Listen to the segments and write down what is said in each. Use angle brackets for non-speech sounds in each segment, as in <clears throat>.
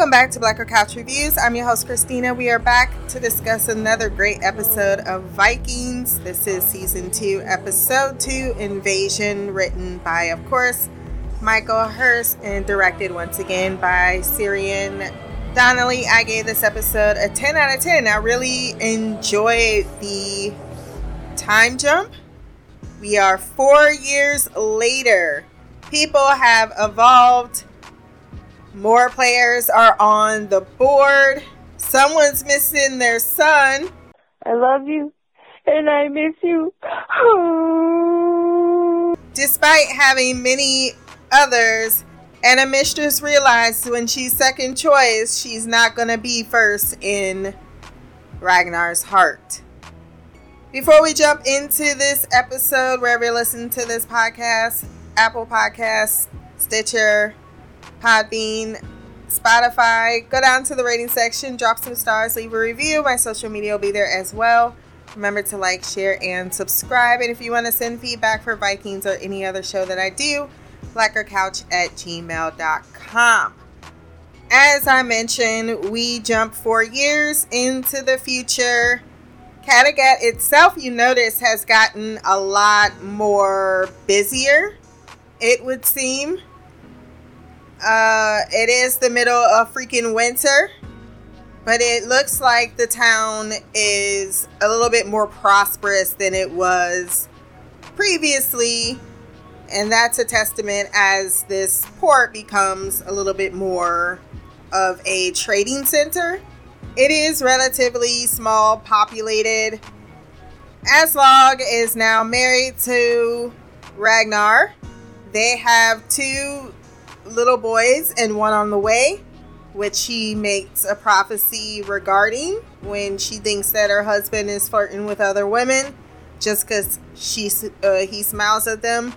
Welcome back to Blacker Couch Reviews. I'm your host, Christina. We are back to discuss another great episode of Vikings. This is season two, episode two, Invasion, written by, of course, Michael Hirst and directed once again by Ciaran Donnelly. I gave this episode a 10 out of 10. I really enjoyed the time jump. We are four years later. People have evolved more players are on the board. Someone's missing their son. I love you and I miss you. <sighs> Despite having many others, Anna Mistress realized when she's second choice, she's not going to be first in Ragnar's heart. Before we jump into this episode, wherever you listen to this podcast, Apple Podcasts, Stitcher, Podbean, Spotify. Go down to the rating section, drop some stars, leave a review. My social media will be there as well. Remember to like, share, and subscribe. And if you want to send feedback for Vikings or any other show that I do, blackercouch at gmail.com. As I mentioned, we jump four years into the future. Kattegat itself, you notice, has gotten a lot more busier, it would seem. Uh, it is the middle of freaking winter, but it looks like the town is a little bit more prosperous than it was previously. And that's a testament as this port becomes a little bit more of a trading center. It is relatively small, populated. Aslaug is now married to Ragnar. They have two little boys and one on the way, which she makes a prophecy regarding when she thinks that her husband is flirting with other women just because she uh, he smiles at them.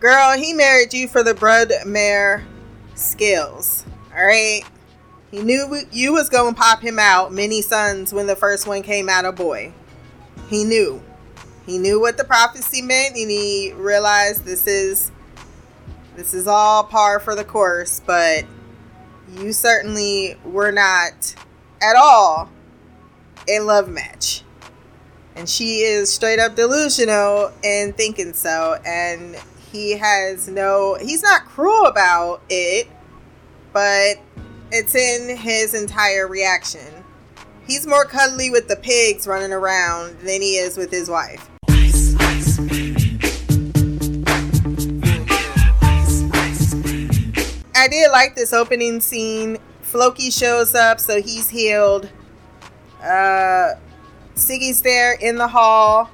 Girl, he married you for the brood mare skills. All right. He knew you was going to pop him out many sons when the first one came out a boy. He knew. He knew what the prophecy meant and he realized this is this is all par for the course, but you certainly were not at all a love match. And she is straight up delusional and thinking so. And he has no, he's not cruel about it, but it's in his entire reaction. He's more cuddly with the pigs running around than he is with his wife. I did like this opening scene. Floki shows up, so he's healed. Uh, Siggy's there in the hall.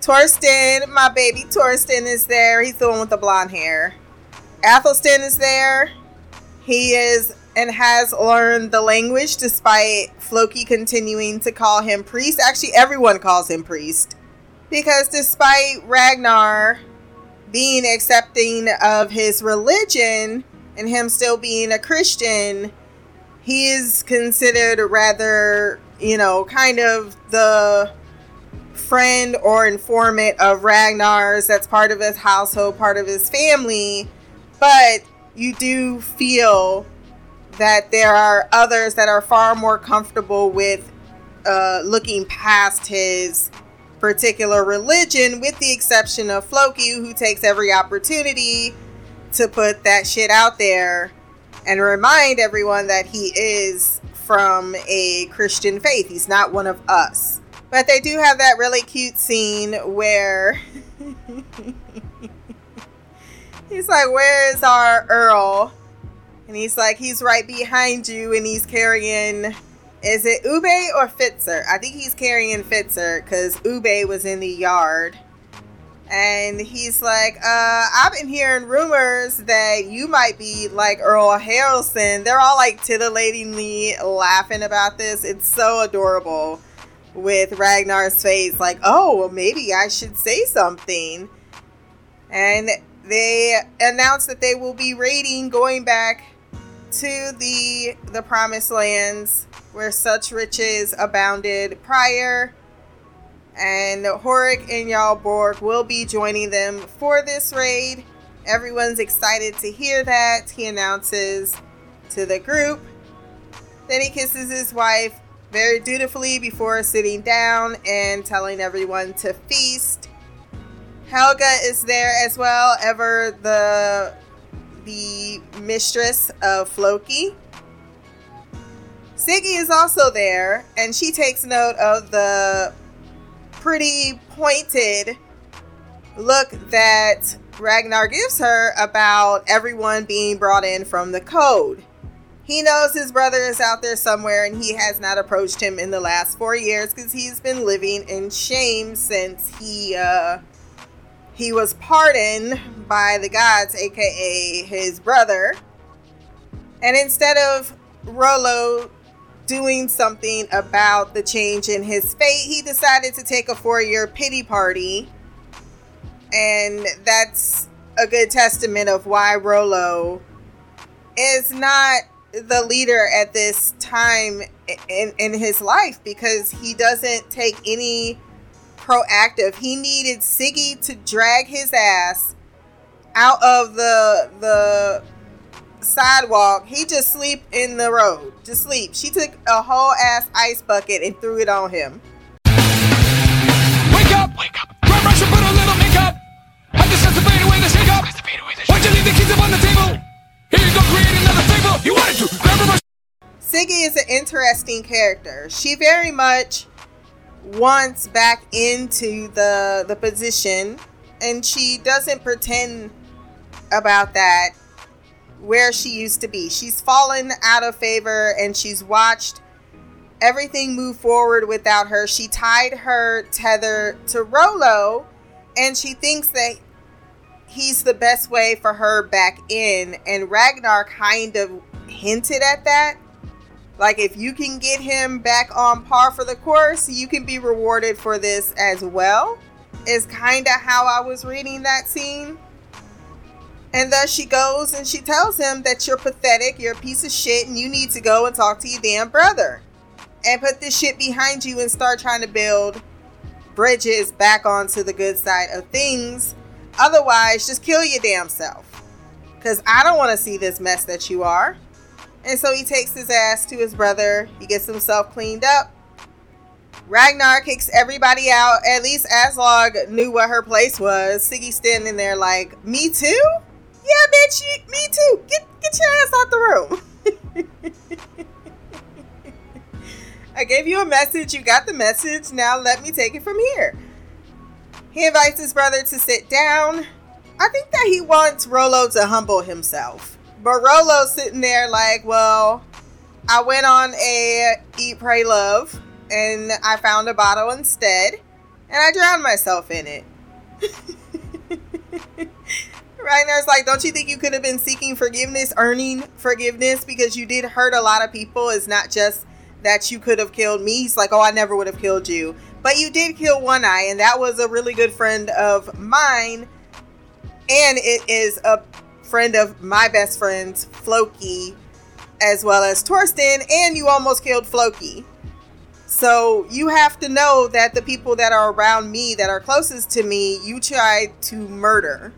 Torsten, my baby Torsten, is there. He's the one with the blonde hair. Athelstan is there. He is and has learned the language despite Floki continuing to call him priest. Actually, everyone calls him priest. Because despite Ragnar being accepting of his religion and him still being a Christian, he is considered rather, you know, kind of the friend or informant of Ragnar's that's part of his household, part of his family. But you do feel that there are others that are far more comfortable with uh, looking past his particular religion, with the exception of Floki, who takes every opportunity to put that shit out there and remind everyone that he is from a Christian faith. He's not one of us. But they do have that really cute scene where <laughs> he's like, Where is our Earl? And he's like, he's right behind you and he's carrying, is it Ubbe or Fitzer? I think he's carrying Fitzer because Ubbe was in the yard. And he's like, uh, I've been hearing rumors that you might be like Earl Haraldson. They're all like titillatingly laughing about this. It's so adorable with Ragnar's face, like, oh, well, maybe I should say something. And they announced that they will be raiding going back to the the promised lands where such riches abounded prior And Horik and Jarl Borg will be joining them for this raid. Everyone's excited to hear that. He announces to the group. Then he kisses his wife very dutifully before sitting down and telling everyone to feast. Helga is there as well, ever the the mistress of Floki. Siggy is also there, and she takes note of the pretty pointed look that Ragnar gives her about everyone being brought in from the code. He knows his brother is out there somewhere and he has not approached him in the last four years because he's been living in shame since he uh, he was pardoned by the gods, aka his brother. And instead of Rollo doing something about the change in his fate, he decided to take a four year pity party. And that's a good testament of why Rollo is not the leader at this time in, in his life because he doesn't take any proactive. He needed Siggy to drag his ass out of the the sidewalk. He just sleep in the road. Just sleep. She took a whole ass ice bucket and threw it on him. Wake up! Wake up! Grab brush and put a little makeup. I just have to fade away hiccup. Why'd you leave the keys up on the table? Here you go, create another fable. You wanted to. Grab a brush. Siggy is an interesting character. She very much wants back into the the position and she doesn't pretend about that where she used to be. She's fallen out of favor and she's watched everything move forward without her. She tied her tether to Rollo and she thinks that he's the best way for her back in. And Ragnar kind of hinted at that. Like, if you can get him back on par for the course, you can be rewarded for this as well. Is kind of how I was reading that scene. And thus she goes and she tells him that you're pathetic, you're a piece of shit, and you need to go and talk to your damn brother. And put this shit behind you and start trying to build bridges back onto the good side of things. Otherwise, just kill your damn self. Because I don't want to see this mess that you are. And so he takes his ass to his brother. He gets himself cleaned up. Ragnar kicks everybody out. At least Aslaug knew what her place was. Siggy standing there like, me too? Yeah, bitch, you, me too. Get get your ass out the room. <laughs> I gave you a message. You got the message. Now let me take it from here. He invites his brother to sit down. I think that he wants Rollo to humble himself. But Rollo's sitting there like, well, I went on a Eat, Pray, Love, and I found a bottle instead, and I drowned myself in it. <laughs> Ragnar's like, don't you think you could have been seeking forgiveness, earning forgiveness because you did hurt a lot of people? It's not just that you could have killed me. He's like, oh, I never would have killed you. But you did kill One Eye, and that was a really good friend of mine. And it is a friend of my best friend's, Floki, as well as Torsten, and you almost killed Floki. So you have to know that the people that are around me, that are closest to me, you tried to murder.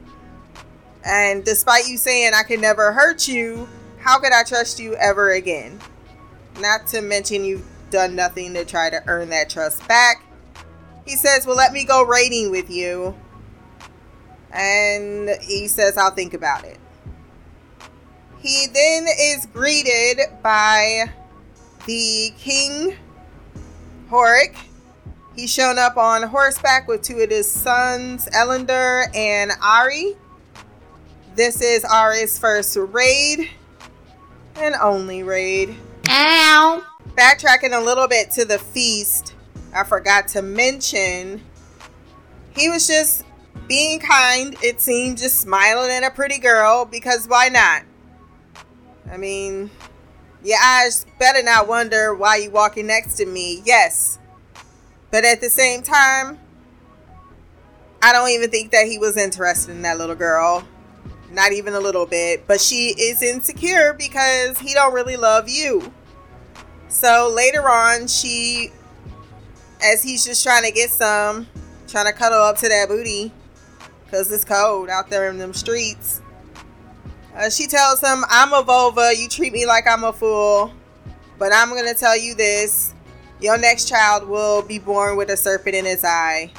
And despite you saying I could never hurt you, how could I trust you ever again? Not to mention you've done nothing to try to earn that trust back. He says, Well, let me go raiding with you. And he says, I'll think about it. He then is greeted by the King Horik. He's shown up on horseback with two of his sons, Erlendur and Ari. This is Ari's first raid and only raid. Ow! Backtracking a little bit to the feast, I forgot to mention he was just being kind, it seemed, just smiling at a pretty girl because why not? I mean, your eyes better not wonder why you walking next to me. Yes. But at the same time, I don't even think that he was interested in that little girl. Not even a little bit. But she is insecure because he don't really love you. So later on, she as he's just trying to get some, trying to cuddle up to that booty because it's cold out there in them streets. Uh, she tells him, I'm a völva. You treat me like I'm a fool. But I'm going to tell you this your next child will be born with a serpent in his eye.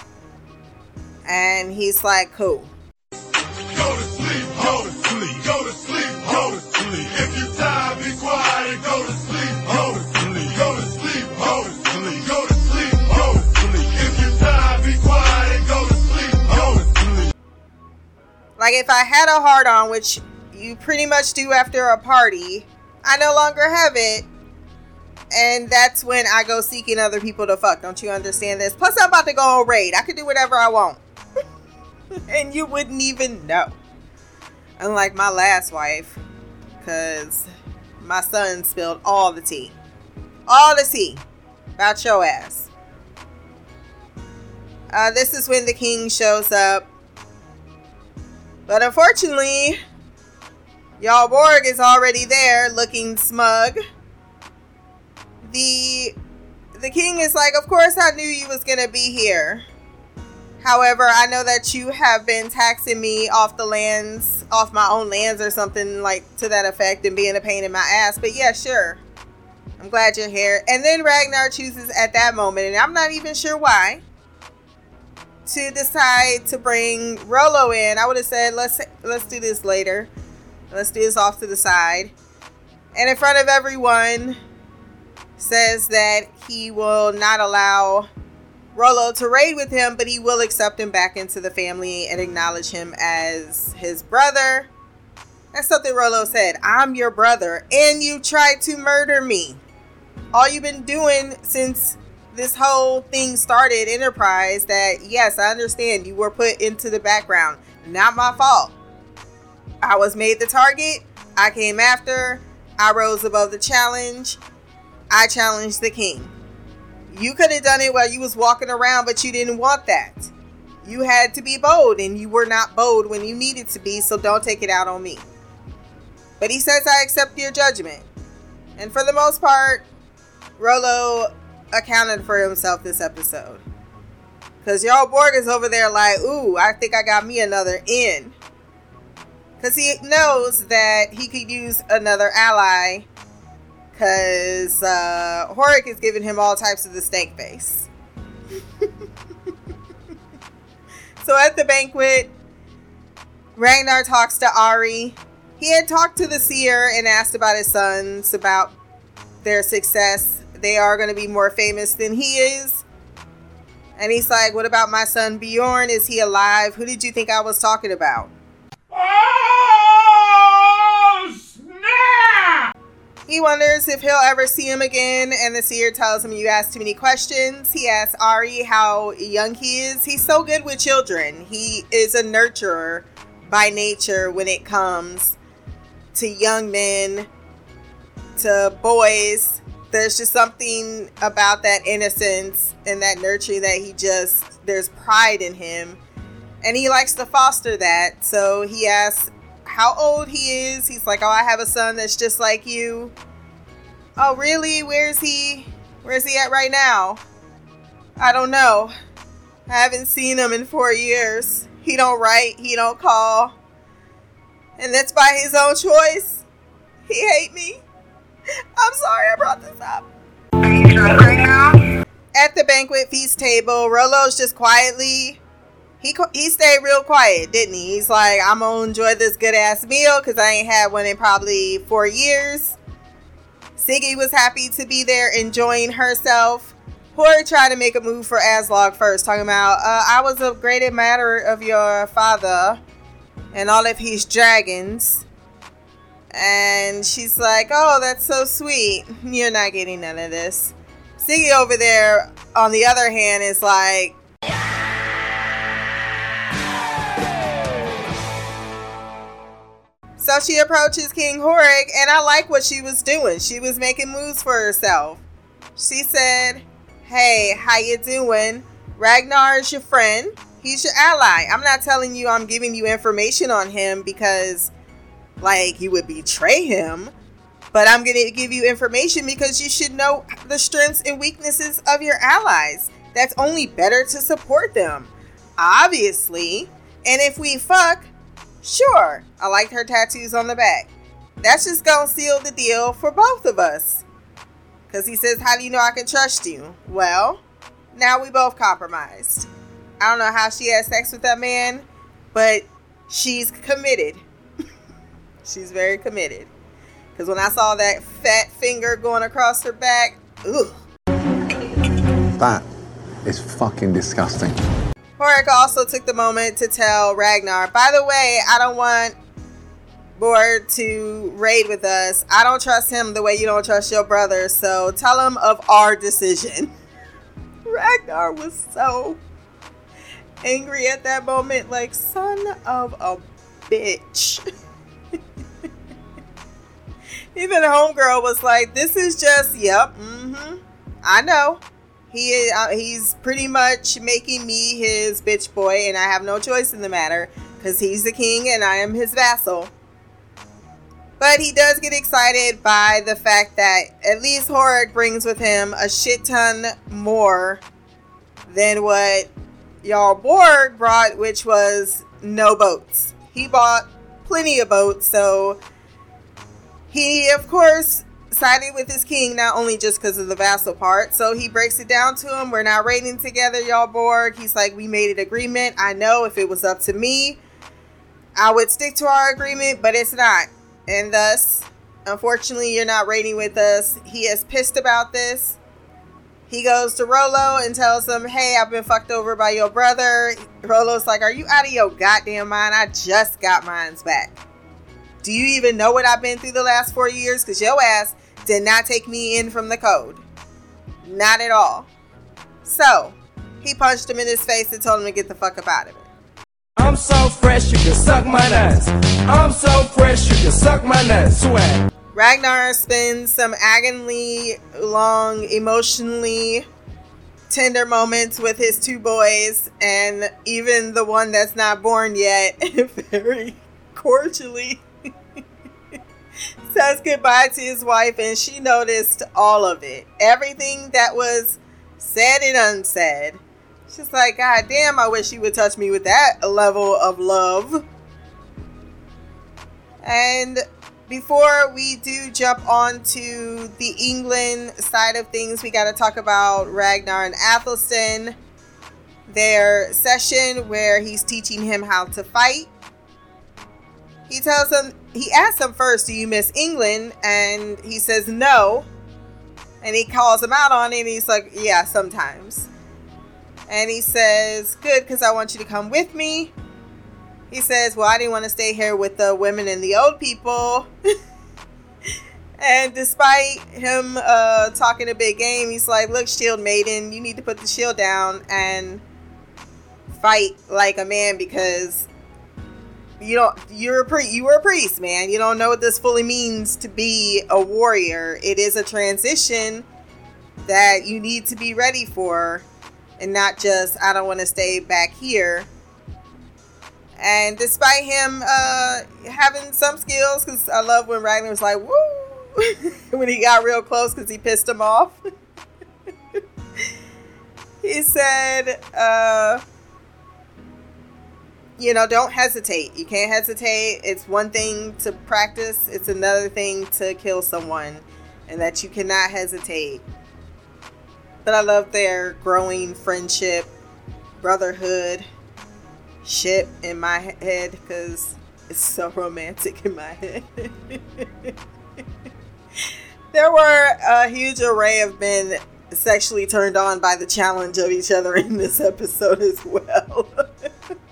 And he's like, cool. Go to sleep, go to sleep, go to sleep, go to sleep. If you tired, be quiet and go to sleep, go to sleep, go to sleep, go to sleep, go to sleep, go to sleep. If you tired, be quiet and go to sleep, go to sleep. Like if I had a heart on, which you pretty much do after a party, I no longer have it. And that's when I go seeking other people to fuck. Don't you understand this? Plus, I'm about to go on raid. I could do whatever I want. <laughs> and you wouldn't even know. Unlike my last wife, because my son spilled all the tea. All the tea about your ass. Uh, this is when the king shows up. But unfortunately, Jarl Borg is already there looking smug. The the king is like, "Of course I knew you was going to be here. However, I know that you have been taxing me off the lands, off my own lands or something like to that effect and being a pain in my ass. But yeah, sure. I'm glad you're here." And then Ragnar chooses at that moment, and I'm not even sure why, to decide to bring Rollo in. I would have said, "Let's let's do this later." Let's do this off to the side. And in front of everyone, says that he will not allow Rollo to raid with him, but he will accept him back into the family and acknowledge him as his brother. That's something Rollo said. I'm your brother, and you tried to murder me. All you've been doing since this whole thing started, Enterprise, that yes, I understand you were put into the background. Not my fault. I was made the target. I came after. I rose above the challenge. I challenged the king. You could have done it while you was walking around, but you didn't want that. You had to be bold, and you were not bold when you needed to be, so don't take it out on me. But he says, I accept your judgment. And for the most part, Rollo accounted for himself this episode. Because Jarl Borg is over there like, ooh, I think I got me another in because he knows that he could use another ally because uh, Horik is giving him all types of the snake face. <laughs> so at the banquet, Ragnar talks to Ari. He had talked to the seer and asked about his sons, about their success. They are going to be more famous than he is. And he's like, What about my son Bjorn? Is he alive? Who did you think I was talking about? Oh, snap! He wonders if he'll ever see him again, and the seer tells him, You ask too many questions. He asks Ari how young he is. He's so good with children. He is a nurturer by nature when it comes to young men, to boys. There's just something about that innocence and that nurturing that he just, there's pride in him. And he likes to foster that. So he asks how old he is. He's like, Oh, I have a son that's just like you. Oh, really? Where's he? Where's he at right now? I don't know. I haven't seen him in four years. He don't write, he don't call. And that's by his own choice. He hate me. I'm sorry I brought this up. Are you drunk right now? At the banquet feast table, Rollo's just quietly he he stayed real quiet, didn't he? He's like, I'm gonna enjoy this good ass meal because I ain't had one in probably four years. Siggy was happy to be there, enjoying herself. Horik tried to make a move for Aslaug first, talking about, uh, I was a great admirer of your father and all of his dragons. And she's like, Oh, that's so sweet. You're not getting none of this. Siggy over there, on the other hand, is like, So she approaches King Horik, and I like what she was doing. She was making moves for herself. She said, "Hey, how you doing? Ragnar is your friend. He's your ally. I'm not telling you I'm giving you information on him because, like, you would betray him." But I'm going to give you information because you should know the strengths and weaknesses of your allies. that's only better to support them. Obviously. And if we fuck, sure, I liked her tattoos on the back. That's just gonna seal the deal for both of us. Because he says, How do you know I can trust you? Well, now we both compromised. I don't know how she had sex with that man, but she's committed. <laughs> she's very committed. Because when I saw that fat finger going across her back, ugh. That is fucking disgusting. Horik also took the moment to tell Ragnar, by the way, I don't want Borg to raid with us. I don't trust him the way you don't trust your brother, so tell him of our decision. <laughs> Ragnar was so angry at that moment, like, son of a bitch. <laughs> Even Homegirl was like, this is just, yep, mm hmm. I know. He uh, he's pretty much making me his bitch boy, and I have no choice in the matter because he's the king and I am his vassal. But he does get excited by the fact that at least Horik brings with him a shit ton more than what Jarl Borg brought, which was no boats. He bought plenty of boats, so he, of course, sided with his king not only just because of the vassal part. So he breaks it down to him. We're not raiding together, Jarl Borg. He's like, we made an agreement. I know if it was up to me, I would stick to our agreement, but it's not. And thus, unfortunately, you're not raiding with us. He is pissed about this. He goes to Rollo and tells him, Hey, I've been fucked over by your brother. Rollo's like, Are you out of your goddamn mind? I just got mine's back. Do you even know what I've been through the last four years? Because your ass did not take me in from the code. Not at all. So, he punched him in his face and told him to get the fuck up out of it. I'm so fresh, you can suck my nuts. I'm so fresh, you can suck my nuts. Swag. Ragnar spends some agony long, emotionally tender moments with his two boys, and even the one that's not born yet, <laughs> very cordially says goodbye to his wife, and she noticed all of it. Everything that was said and unsaid. She's like, God damn, I wish you would touch me with that level of love. And before we do jump on to the England side of things, we got to talk about Ragnar and Athelstan, their session where he's teaching him how to fight. He tells him, he asks him first, Do you miss England? And he says, No. And he calls him out on it, and he's like, Yeah, sometimes. And he says, Good, because I want you to come with me. He says, Well, I didn't want to stay here with the women and the old people. <laughs> and despite him uh, talking a big game, he's like, Look, Shield Maiden, you need to put the shield down and fight like a man because you don't you're a pri- you were a priest man. You don't know what this fully means to be a warrior. It is a transition that you need to be ready for and not just i don't want to stay back here. And despite him uh having some skills because i love when ragnar was like woo! <laughs> when he got real close because he pissed him off. <laughs> He said uh you know, don't hesitate. You can't hesitate. It's one thing to practice, it's another thing to kill someone, and that you cannot hesitate. But I love their growing friendship, brotherhood, ship in my head because it's so romantic in my head. <laughs> there were a huge array of men sexually turned on by the challenge of each other in this episode as well. <laughs>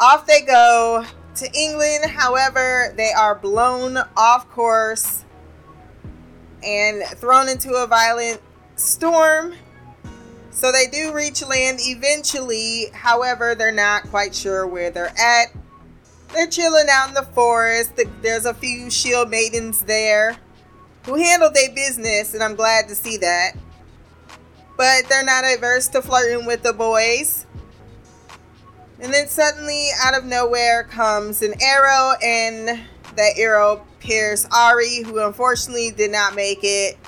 off they go to England. However, they are blown off course and thrown into a violent storm. So they do reach land eventually. However, they're not quite sure where they're at. They're chilling out in the forest. There's a few shield maidens there who handled their business, and I'm glad to see that. But they're not averse to flirting with the boys. And then suddenly, out of nowhere, comes an arrow, and that arrow pierces Ari, who unfortunately did not make it.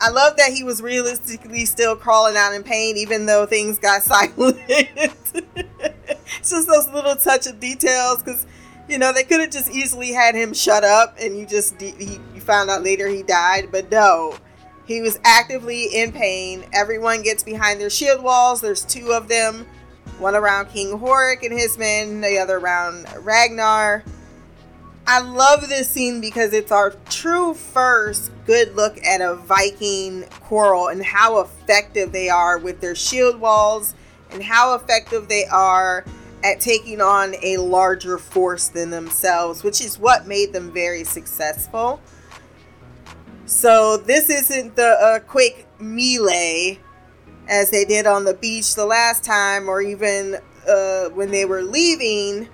I love that he was realistically still crawling out in pain, even though things got <laughs> silent. it's just those little touch of details, because you know they could have just easily had him shut up, and you just he, you found out later he died. But no, he was actively in pain. Everyone gets behind their shield walls. There's two of them, one around King Horik and his men, the other around Ragnar. I love this scene because it's our true first good look at a Viking quarrel and how effective they are with their shield walls and how effective they are at taking on a larger force than themselves, which is what made them very successful. So, this isn't the uh, quick melee as they did on the beach the last time, or even uh, when they were leaving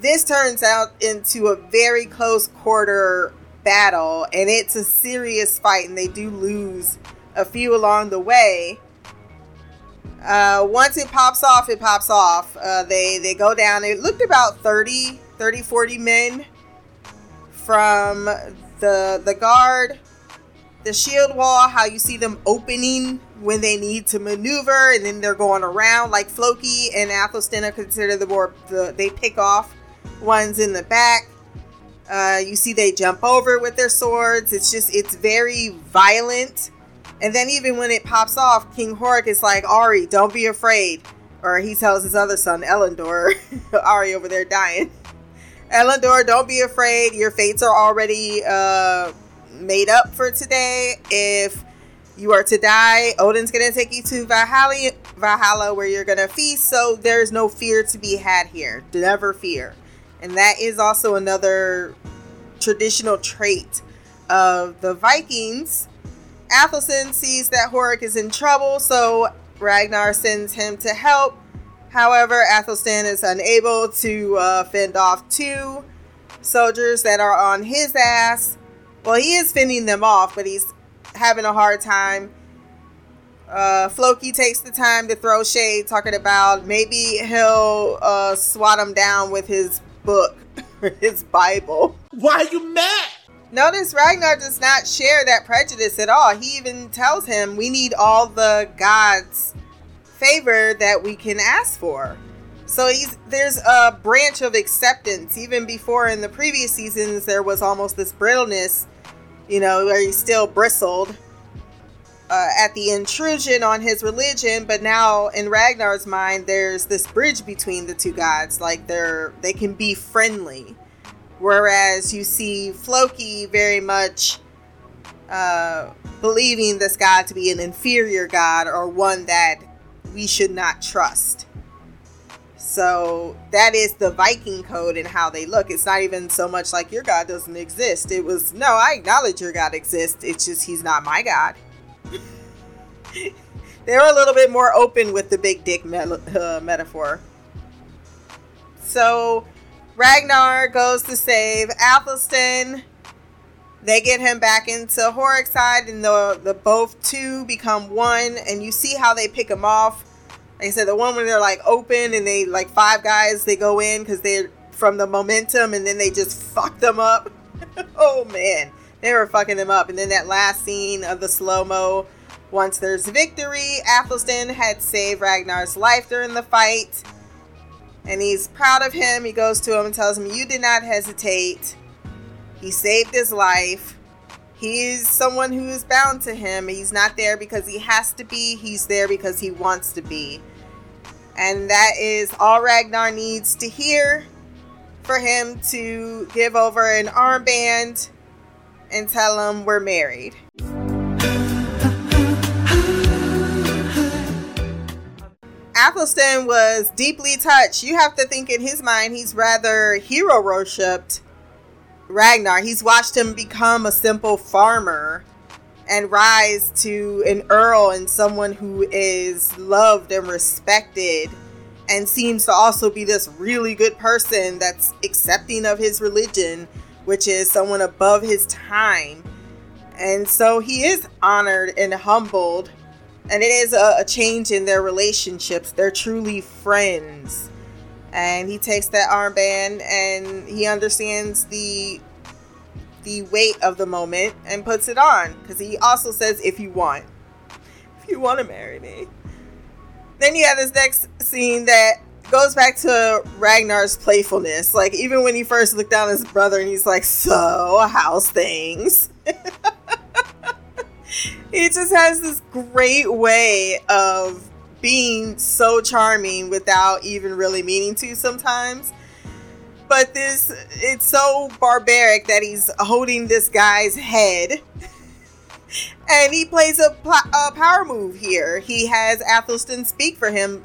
this turns out into a very close quarter battle and it's a serious fight and they do lose a few along the way. Uh, once it pops off it pops off. Uh, they they go down. It looked about 30 30 40 men from the the guard the shield wall how you see them opening when they need to maneuver and then they're going around like floki and athelstan are considered the more the they pick off ones in the back. Uh, you see they jump over with their swords. It's just it's very violent. And then even when it pops off, King Horik is like, Ari, don't be afraid. Or he tells his other son, Erlendur, <laughs> Ari over there dying. <laughs> Erlendur, don't be afraid. Your fates are already uh, made up for today. If you are to die, Odin's gonna take you to Valhalla, Valhalla, where you're gonna feast. So there's no fear to be had here. Never fear. And that is also another traditional trait of the Vikings. Athelstan sees that Horik is in trouble, so Ragnar sends him to help. However, Athelstan is unable to uh, fend off two soldiers that are on his ass. Well, he is fending them off, but he's having a hard time. Uh, Floki takes the time to throw shade, talking about maybe he'll uh, swat him down with his book, <laughs> his Bible. Why are you mad? Notice Ragnar does not share that prejudice at all. He even tells him we need all the gods' favor that we can ask for. So he's there's a branch of acceptance. Even before in the previous seasons, there was almost this brittleness, you know, where he still bristled uh, at the intrusion on his religion, but now in Ragnar's mind, there's this bridge between the two gods. Like they're they can be friendly, whereas you see Floki very much uh, believing this god to be an inferior god or one that we should not trust. So that is the Viking code and how they look. It's not even so much like your god doesn't exist. It was no, I acknowledge your god exists. It's just he's not my god. <laughs> They're a little bit more open with the big dick me- uh, metaphor. So Ragnar goes to save Athelstan. They get him back into Horik's side, and the the both two become one. And you see how they pick him off. Like I said, the one where they're like open and they like five guys they go in because they're from the momentum, and then they just fuck them up. <laughs> oh man, they were fucking them up. And then that last scene of the slow mo once there's victory, Athelstan had saved Ragnar's life during the fight. And he's proud of him. He goes to him and tells him, You did not hesitate. He saved his life. He's someone who is bound to him. He's not there because he has to be, he's there because he wants to be. And that is all Ragnar needs to hear for him to give over an armband and tell him we're married. Athelstan was deeply touched. You have to think in his mind, he's rather hero worshipped Ragnar. He's watched him become a simple farmer and rise to an earl and someone who is loved and respected and seems to also be this really good person that's accepting of his religion, which is someone above his time. And so he is honored and humbled and it is a, a change in their relationships. They're truly friends. And he takes that armband and he understands the the weight of the moment and puts it on because he also says, "If you want, if you want to marry me." Then you have this next scene that goes back to Ragnar's playfulness. Like even when he first looked down at his brother and he's like, "So, how's things?" <laughs> he just has this great way of being so charming without even really meaning to sometimes. But this, it's so barbaric that he's holding this guy's head. <laughs> And he plays a, a power move here. He has Athelstan speak for him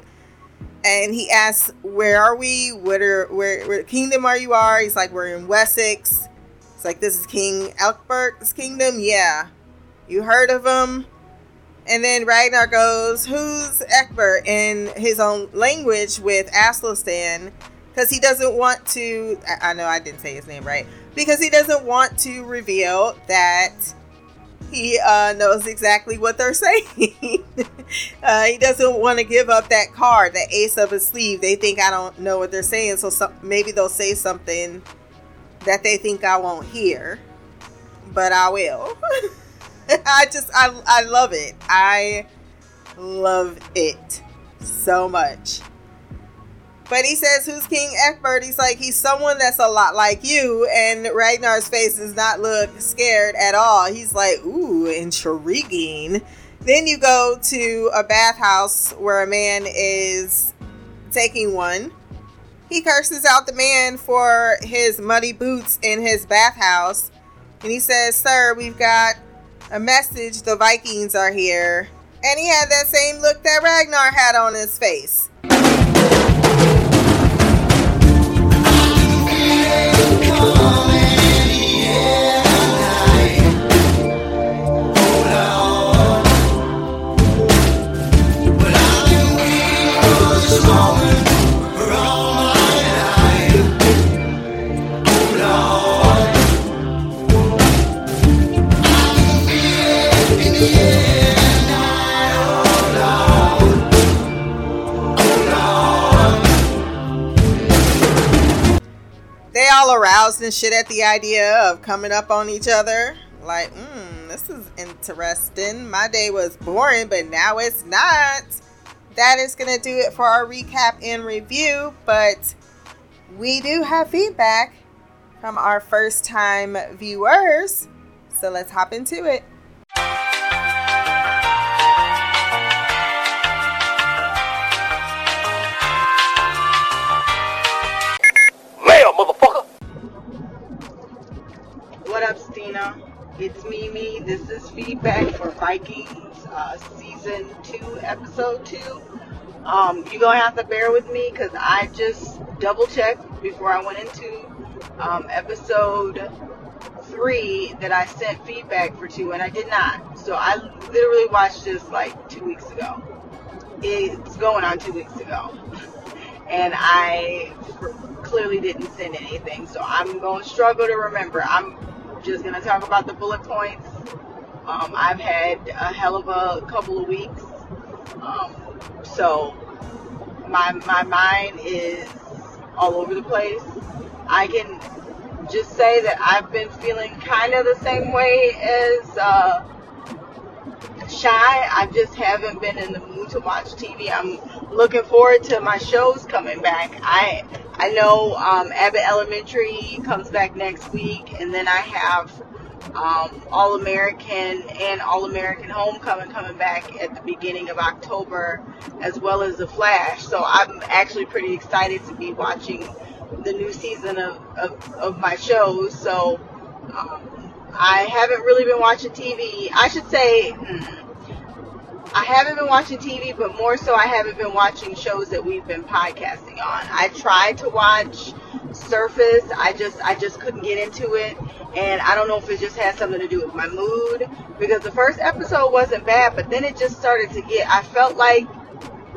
and he asks, "Where are we? What are where, where kingdom are you are?" He's like, "We're in Wessex." It's like, "This is King Elkbert's kingdom." Yeah, you heard of him? And then Ragnar goes, "Who's Egbert?" in his own language with Athelstan, because he doesn't want to. I, I know I didn't say his name right because he doesn't want to reveal that he uh, knows exactly what they're <laughs> saying. uh, he doesn't want to give up that card, that ace of his sleeve. They think I don't know what they're saying, so maybe they'll say something that they think I won't hear, but I will. <laughs> I just, I, I love it. I love it so much. But he says, Who's King Egbert? He's like, He's someone that's a lot like you. And Ragnar's face does not look scared at all. He's like, Ooh, intriguing. Then you go to a bathhouse where a man is taking one. He curses out the man for his muddy boots in his bathhouse. And he says, Sir, we've got a message. The Vikings are here. And he had that same look that Ragnar had on his face. Shit at the idea of coming up on each other. Like, hmm, this is interesting. My day was boring, but now it's not. That is going to do it for our recap and review, but we do have feedback from our first time viewers. So let's hop into it. It's Mimi. This is feedback for Vikings uh, season two, episode two. Um, you're gonna have to bear with me because I just double checked before I went into um, episode three that I sent feedback for two, and I did not. So I literally watched this like two weeks ago. It's going on two weeks ago, <laughs> and I clearly didn't send anything. So I'm to struggle to remember. I'm just going to talk about the bullet points. Um, I've had a hell of a couple of weeks. Um, so my, my mind is all over the place. I can just say that I've been feeling kind of the same way as uh, Shy. I just haven't been in the mood to watch TV. I'm looking forward to my shows coming back. I I know um, Abbott Elementary comes back next week, and then I have um, All American and All American Homecoming coming back at the beginning of October, as well as The Flash. So I'm actually pretty excited to be watching the new season of, of, of my shows. So um, I haven't really been watching TV. I should say. Hmm, I haven't been watching TV, but more so, I haven't been watching shows that we've been podcasting on. I tried to watch Surface. I just, I just couldn't get into it, and I don't know if it just had something to do with my mood because the first episode wasn't bad, but then it just started to get. I felt like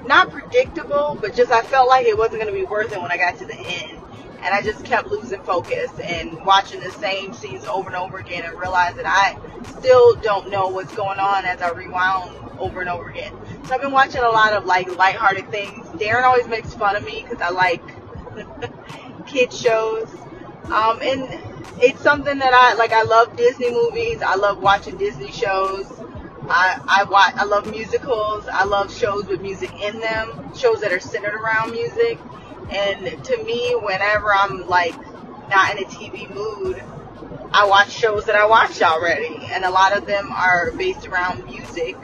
not predictable, but just I felt like it wasn't going to be worth it when I got to the end. And I just kept losing focus and watching the same scenes over and over again and realized that I still don't know what's going on as I rewound over and over again. So I've been watching a lot of like lighthearted things. Darren always makes fun of me because I like <laughs> kid shows. Um, and it's something that I like. I love Disney movies. I love watching Disney shows. I I watch. I love musicals. I love shows with music in them. Shows that are centered around music. And to me, whenever I'm like not in a TV mood, I watch shows that I watched already, and a lot of them are based around music.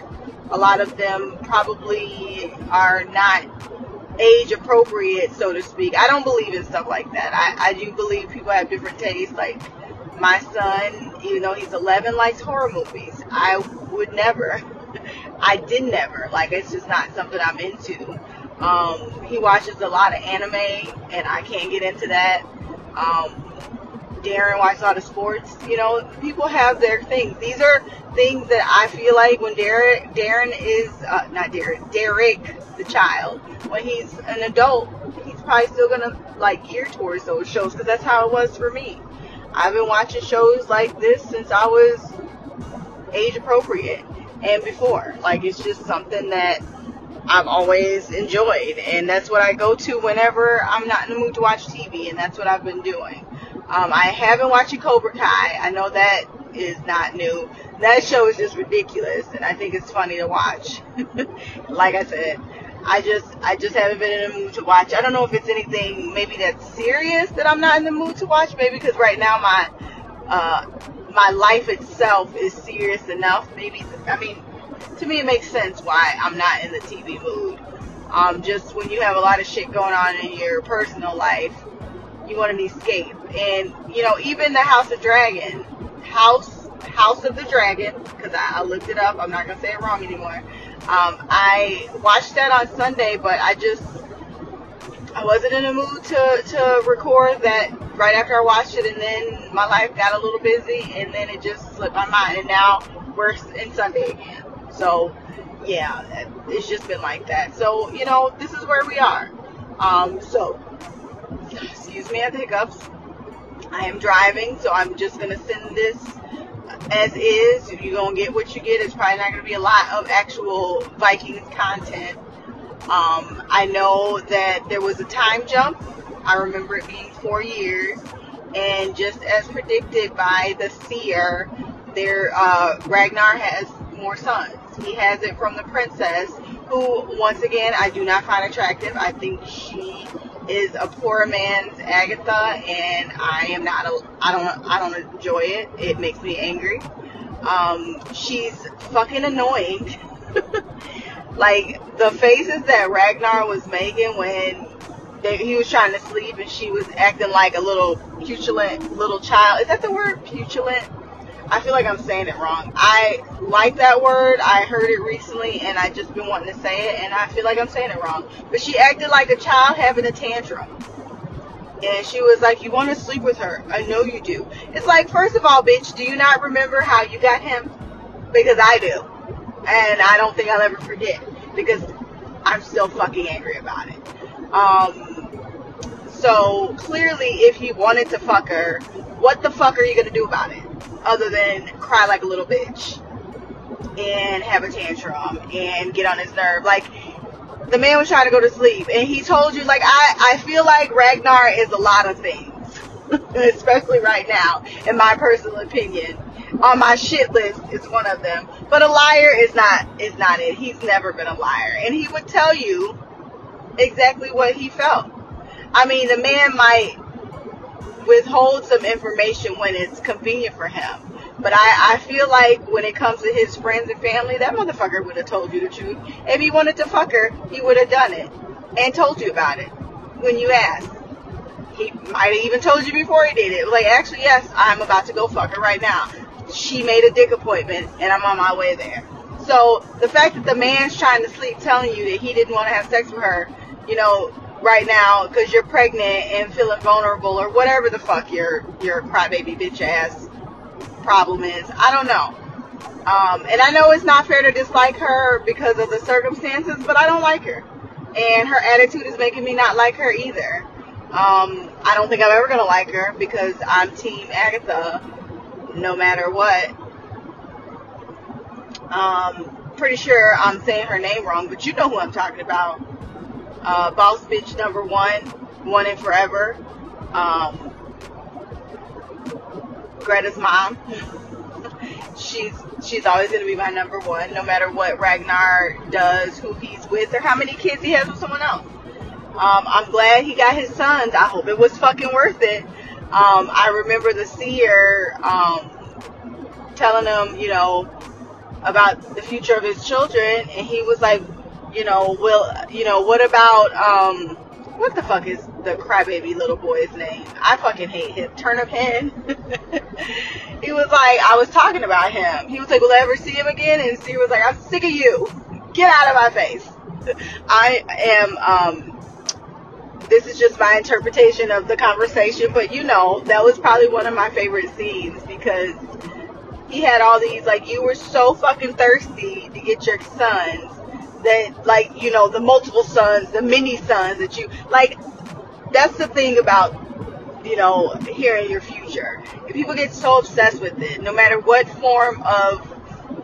A lot of them probably are not age appropriate, so to speak. I don't believe in stuff like that. I, I do believe people have different tastes. Like my son, even though he's 11, likes horror movies. I would never. <laughs> I did never. Like it's just not something I'm into. Um, he watches a lot of anime, and I can't get into that. Um, Darren watches a lot of sports. You know, people have their things. These are things that I feel like when Darren, Darren is uh, not Darren, Derek, the child, when he's an adult, he's probably still gonna like gear towards those shows because that's how it was for me. I've been watching shows like this since I was age appropriate and before. Like it's just something that I've always enjoyed, and that's what I go to whenever I'm not in the mood to watch TV, and that's what I've been doing. Um, I have been watching Cobra Kai. I know that is not new. That show is just ridiculous, and I think it's funny to watch. <laughs> like I said, I just I just haven't been in the mood to watch. I don't know if it's anything maybe that's serious that I'm not in the mood to watch. Maybe because right now my uh, my life itself is serious enough. Maybe I mean to me it makes sense why I'm not in the TV mood. Um, just when you have a lot of shit going on in your personal life, you want an escape. And you know, even the House of Dragon, House House of the Dragon, because I, I looked it up. I'm not gonna say it wrong anymore. Um, I watched that on Sunday, but I just I wasn't in a mood to to record that right after I watched it, and then my life got a little busy, and then it just slipped my mind, and now we're in Sunday again. So yeah, it's just been like that. So you know, this is where we are. Um, so excuse me, I have hiccups. I am driving, so I'm just gonna send this as is. You're gonna get what you get, it's probably not gonna be a lot of actual Vikings content. Um, I know that there was a time jump. I remember it being four years, and just as predicted by the seer, there uh, Ragnar has more sons. He has it from the princess, who once again I do not find attractive. I think she is a poor man's Agatha, and I am not. A, I don't. I don't enjoy it. It makes me angry. Um, she's fucking annoying. <laughs> like the faces that Ragnar was making when they, he was trying to sleep and she was acting like a little petulant little child. Is that the word petulant? I feel like I'm saying it wrong. I like that word. I heard it recently and I just been wanting to say it and I feel like I'm saying it wrong. But she acted like a child having a tantrum. And she was like, You want to sleep with her? I know you do. It's like, first of all, bitch, do you not remember how you got him? Because I do. And I don't think I'll ever forget. Because I'm still fucking angry about it. Um, so clearly, if he wanted to fuck her, what the fuck are you gonna do about it? Other than cry like a little bitch and have a tantrum and get on his nerve. Like, the man was trying to go to sleep and he told you, like, I, I feel like Ragnar is a lot of things. <laughs> Especially right now, in my personal opinion. On my shit list is one of them. But a liar is not is not it. He's never been a liar. And he would tell you exactly what he felt. I mean, the man might withhold some information when it's convenient for him. But I, I feel like when it comes to his friends and family, that motherfucker would have told you the truth. If he wanted to fuck her, he would have done it and told you about it when you asked. He might have even told you before he did it. Like, actually, yes, I'm about to go fuck her right now. She made a dick appointment and I'm on my way there. So the fact that the man's trying to sleep telling you that he didn't want to have sex with her, you know, right now because you're pregnant and feeling vulnerable or whatever the fuck your your crybaby bitch ass problem is. I don't know. Um, and I know it's not fair to dislike her because of the circumstances, but I don't like her. And her attitude is making me not like her either. Um, I don't think I'm ever to like her because I'm Team Agatha no matter what. Um, pretty sure I'm saying her name wrong, but you know who I'm talking about. Uh, boss bitch number one, one and forever. Um, Greta's mom. <laughs> she's she's always gonna be my number one, no matter what Ragnar does, who he's with, or how many kids he has with someone else. Um, I'm glad he got his sons. I hope it was fucking worth it. Um, I remember the seer um, telling him, you know, about the future of his children, and he was like, you know, will, you know, what about, um, what the fuck is the crybaby little boy's name? I fucking hate him. Turnip Hen. <laughs> he was like, I was talking about him. He was like, will I ever see him again? And Seer was like, I'm sick of you. Get out of my face. <laughs> I am, um, this is just my interpretation of the conversation, but you know, that was probably one of my favorite scenes because he had all these like you were so fucking thirsty to get your sons that like you know the multiple sons the mini sons that you like that's the thing about you know hearing your future. People get so obsessed with it no matter what form of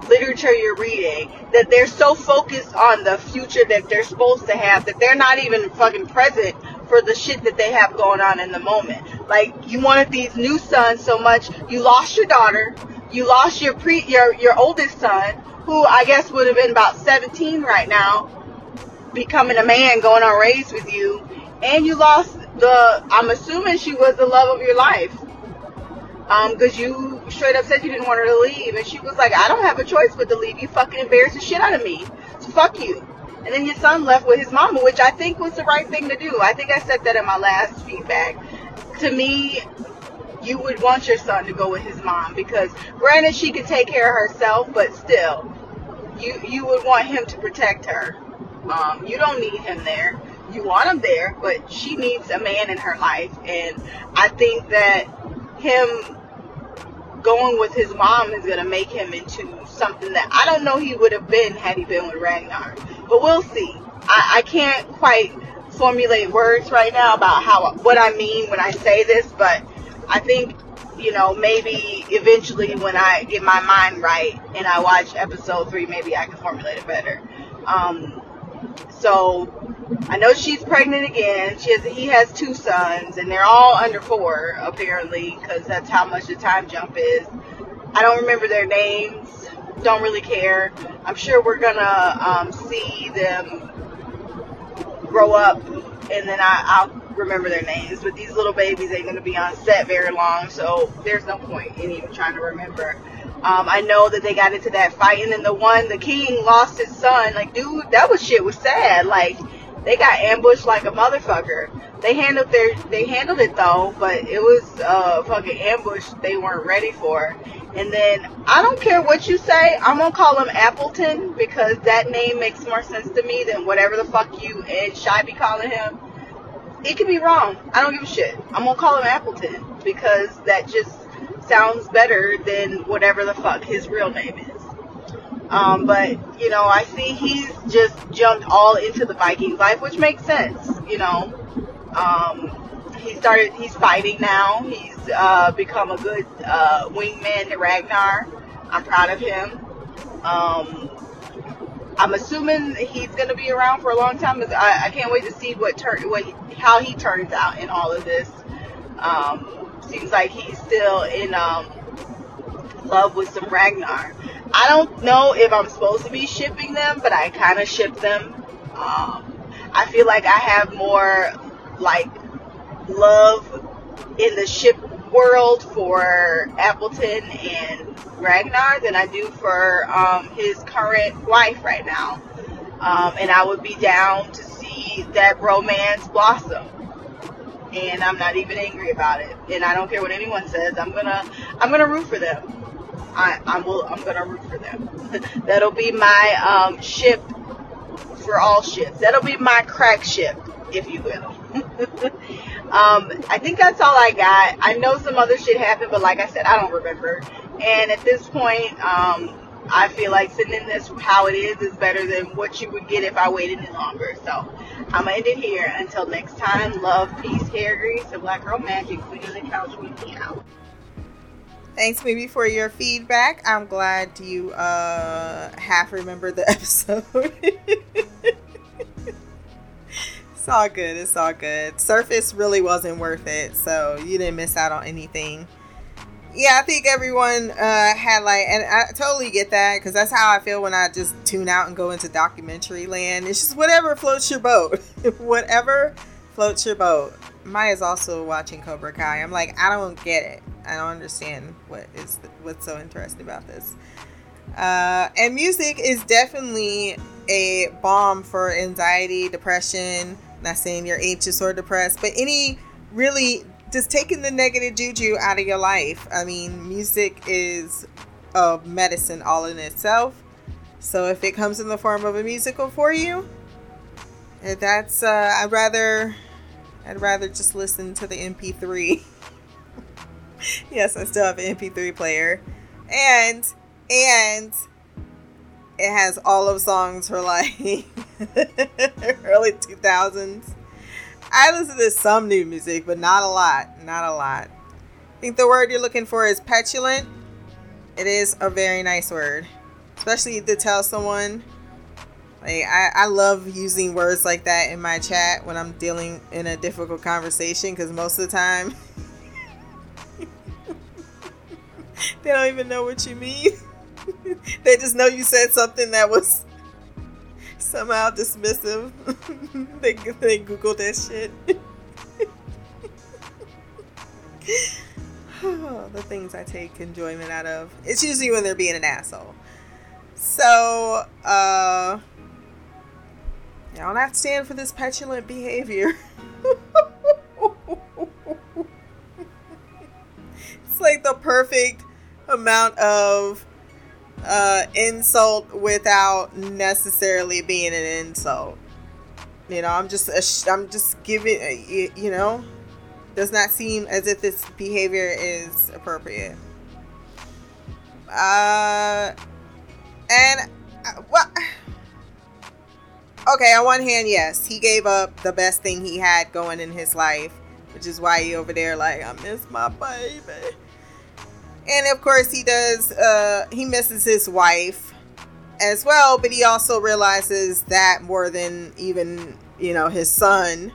literature you're reading that they're so focused on the future that they're supposed to have that they're not even fucking present for the shit that they have going on in the moment. Like you wanted these new sons so much you lost your daughter you lost your pre your your oldest son, who I guess would have been about 17 right now, becoming a man, going on race with you, and you lost the. I'm assuming she was the love of your life, um, because you straight up said you didn't want her to leave, and she was like, I don't have a choice but to leave. You fucking embarrass the shit out of me. So fuck you. And then your son left with his mama, which I think was the right thing to do. I think I said that in my last feedback. To me, you would want your son to go with his mom because granted she could take care of herself, but still, you you would want him to protect her. Um, you don't need him there. You want him there, but she needs a man in her life, and I think that him going with his mom is gonna make him into something that I don't know he would have been had he been with Ragnar. But we'll see. I, I can't quite formulate words right now about how what I mean when I say this, but I think, you know, maybe eventually when I get my mind right and I watch episode three, maybe I can formulate it better. Um, so I know she's pregnant again. She has, he has two sons, and they're all under four apparently, because that's how much the time jump is. I don't remember their names. Don't really care. I'm sure we're gonna um, see them grow up, and then I, I'll remember their names, but these little babies ain't gonna be on set very long, so there's no point in even trying to remember. Um, I know that they got into that fight, and then the one, the king lost his son. Like, dude, that was shit was sad. Like, they got ambushed like a motherfucker. They handled their, they handled it though, but it was a fucking ambush they weren't ready for. And then I don't care what you say, I'm gonna call him Appleton because that name makes more sense to me than whatever the fuck you and Shy be calling him it could be wrong. I don't give a shit. I'm gonna call him Appleton because that just sounds better than whatever the fuck his real name is. Um, but you know, I see he's just jumped all into the Vikings life, which makes sense. You know, um, he started. He's fighting now. He's uh, become a good uh, wingman to Ragnar. I'm proud of him. Um, I'm assuming he's going to be around for a long time. I, I can't wait to see what turn what how he turns out in all of this. Um, seems like he's still in um, love with some Ragnar. I don't know if I'm supposed to be shipping them, but I kind of ship them. Um, I feel like I have more like love in the ship world for Appleton and Ragnar than I do for um, his current wife right now. Um, and I would be down to see that romance blossom. And I'm not even angry about it. And I don't care what anyone says. I'm gonna I'm gonna root for them. I, I will I'm gonna root for them. <laughs> That'll be my um, ship for all ships. That'll be my crack ship, if you will. <laughs> Um, I think that's all I got. I know some other shit happened, but like I said, I don't remember. And at this point, um, I feel like sending this how it is is better than what you would get if I waited any longer. So I'm gonna end it here. Until next time, love, peace, hair grease, and black girl magic. Queen of the couch with me out. Thanks, maybe for your feedback. I'm glad you uh half remember the <laughs> episode. <laughs> it's all good. It's all good. Surface really wasn't worth it, so you didn't miss out on anything. yeah, I think everyone uh, had like, and I totally get that because that's how I feel when I just tune out and go into documentary land. It's just whatever floats your boat, <laughs> whatever floats your boat. Maya's also watching Cobra Kai. I'm like, I don't get it. I don't understand what is what's so interesting about this. Uh, and music is definitely a balm for anxiety, depression. Not saying you're anxious or depressed, but any really just taking the negative juju out of your life. I mean, music is a medicine all in itself. So if it comes in the form of a musical for you, eh, that's uh, I'd rather I'd rather just listen to the MP3. <laughs> yes, I still have an MP3 player, and and it has all of songs for <laughs> like <laughs> early 2000s I listen to some new music, but not a lot. Not a lot. I think the word you're looking for is petulant. It is a very nice word, especially to tell someone. Like I, I love using words like that in my chat when I'm dealing in a difficult conversation because most of the time <laughs> they don't even know what you mean. <laughs> they just know you said something that was somehow dismissive. <laughs> they they Google that shit. <laughs> the things I take enjoyment out of. It's usually when they're being an asshole. So, uh, y'all not stand for this petulant behavior. <laughs> it's like the perfect amount of uh, insult without necessarily being an insult. You know, I'm just I'm just giving uh, you know, does not seem as if this behavior is appropriate. Uh, and uh, what? <sighs> Okay, on one hand, yes, he gave up the best thing he had going in his life, which is why he over there like I miss my baby and of course he does uh he misses his wife as well but he also realizes that more than even you know his son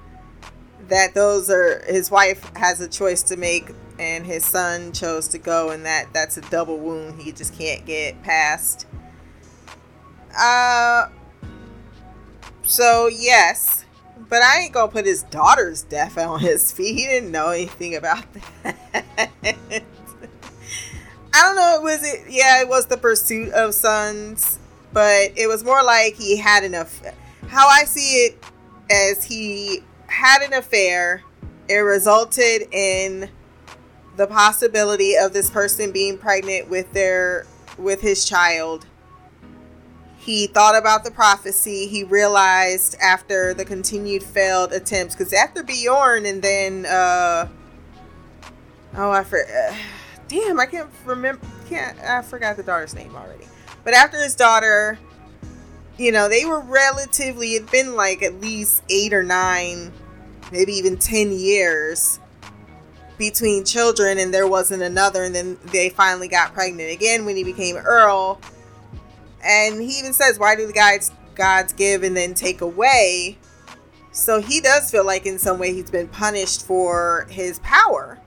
that those are his wife has a choice to make and his son chose to go and that that's a double wound he just can't get past. Uh so yes but i ain't gonna put his daughter's death on his feet. He didn't know anything about that <laughs> I don't know. Was it? Yeah, it was the pursuit of sons, but it was more like he had enough. How I see it, as he had an affair, it resulted in the possibility of this person being pregnant with their with his child. He thought about the prophecy. He realized after the continued failed attempts, because after Bjorn and then, uh, oh, I forgot. Damn, I can't remember. Can't I forgot the daughter's name already? But after his daughter, you know, they were relatively. It'd been like at least eight or nine, maybe even ten years between children, and there wasn't another. And then they finally got pregnant again when he became Earl. And he even says, "Why do the guys gods give and then take away?" So he does feel like in some way he's been punished for his power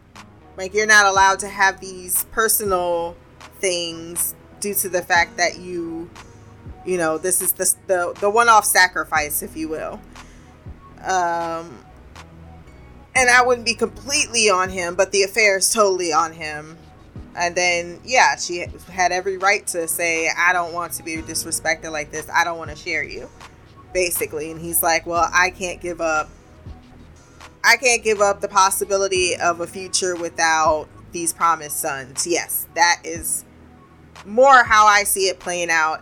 like you're not allowed to have these personal things due to the fact that you you know, this is the the, the one-off sacrifice if you will. Um and I wouldn't be completely on him, but the affair is totally on him. And then, yeah, she had every right to say, I don't want to be disrespected like this. I don't want to share you, basically. And he's like, Well, I can't give up I can't give up the possibility of a future without these promised sons. Yes, that is more how I see it playing out.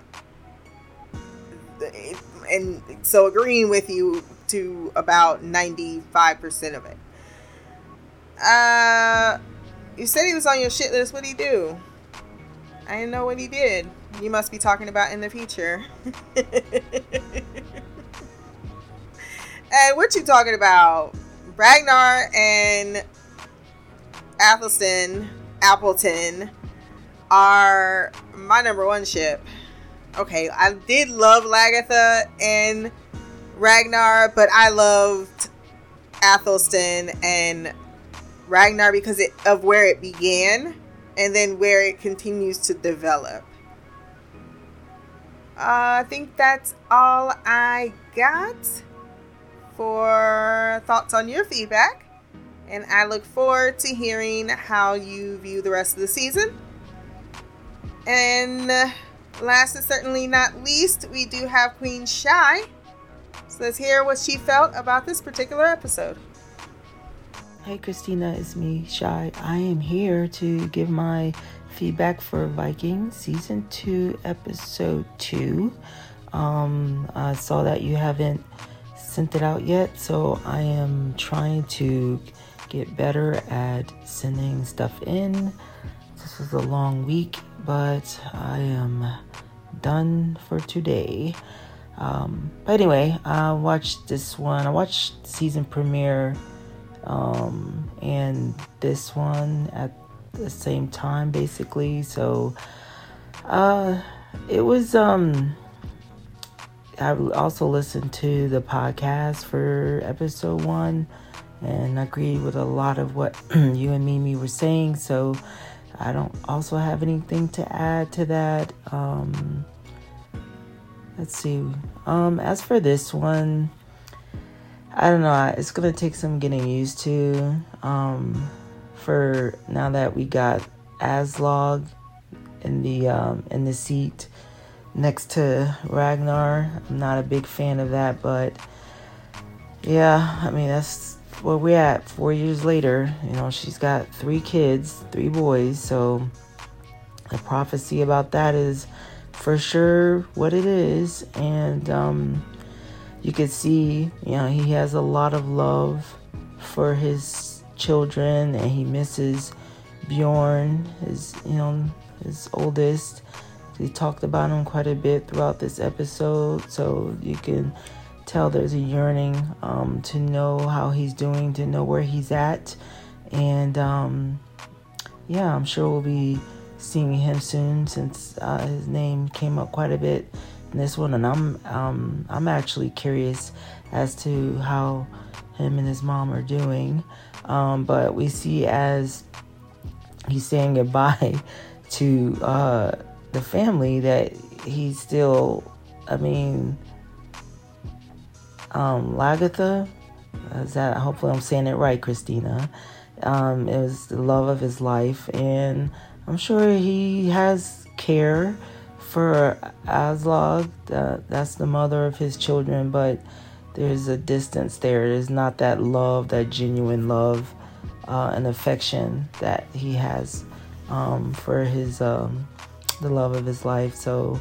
And so agreeing with you to about 95% of it. Uh you said he was on your shit list. What'd he do? I didn't know what he did. You must be talking about in the future. <laughs> and what you talking about? Ragnar and Athelstan Appleton are my number one ship. Okay, I did love Lagertha and Ragnar, but I loved Athelstan and Ragnar because it, of where it began. and then where it continues to develop. Uh, I think that's all I got for thoughts on your feedback. And I look forward to hearing how you view the rest of the season. And last and certainly not least, we do have Queen Shy. So let's hear what she felt about this particular episode. Hey Christina, it's me, Shy. I am here to give my feedback for Vikings season two, episode two. Um, I saw that you haven't sent it out yet, so I am trying to get better at sending stuff in. This was a long week, but I am done for today. Um, but anyway, I watched this one. I watched season premiere um, and this one at the same time, basically. So, uh, it was um. I also listened to the podcast for episode one and agreed with a lot of what <clears throat> you and Mimi were saying. So I don't also have anything to add to that. Um, let's see. Um, as for this one, I don't know. It's gonna take some getting used to. Um, for now that we got Aslaug in the um, in the seat next to Ragnar, I'm not a big fan of that, but yeah, I mean that's where we're at. Four years later, you know, she's got three kids, three boys, so the prophecy about that is for sure what it is, and um, you could see, you know, he has a lot of love for his children, and he misses Bjorn, his you know his oldest. He talked about him quite a bit throughout this episode, so you can tell there's a yearning um, to know how he's doing, to know where he's at, and um, yeah, I'm sure we'll be seeing him soon since uh, his name came up quite a bit in this one, and I'm um, I'm actually curious as to how him and his mom are doing. Um, but we see as he's saying goodbye <laughs> to uh, the family that he's still, I mean, um, Lagertha. Is that hopefully I'm saying it right, Christina? Um, it was the love of his life, and I'm sure he has care for Aslaug. Uh, that's the mother of his children, but there's a distance there. There's not that love, that genuine love uh, and affection that he has um, for his um, the love of his life. So,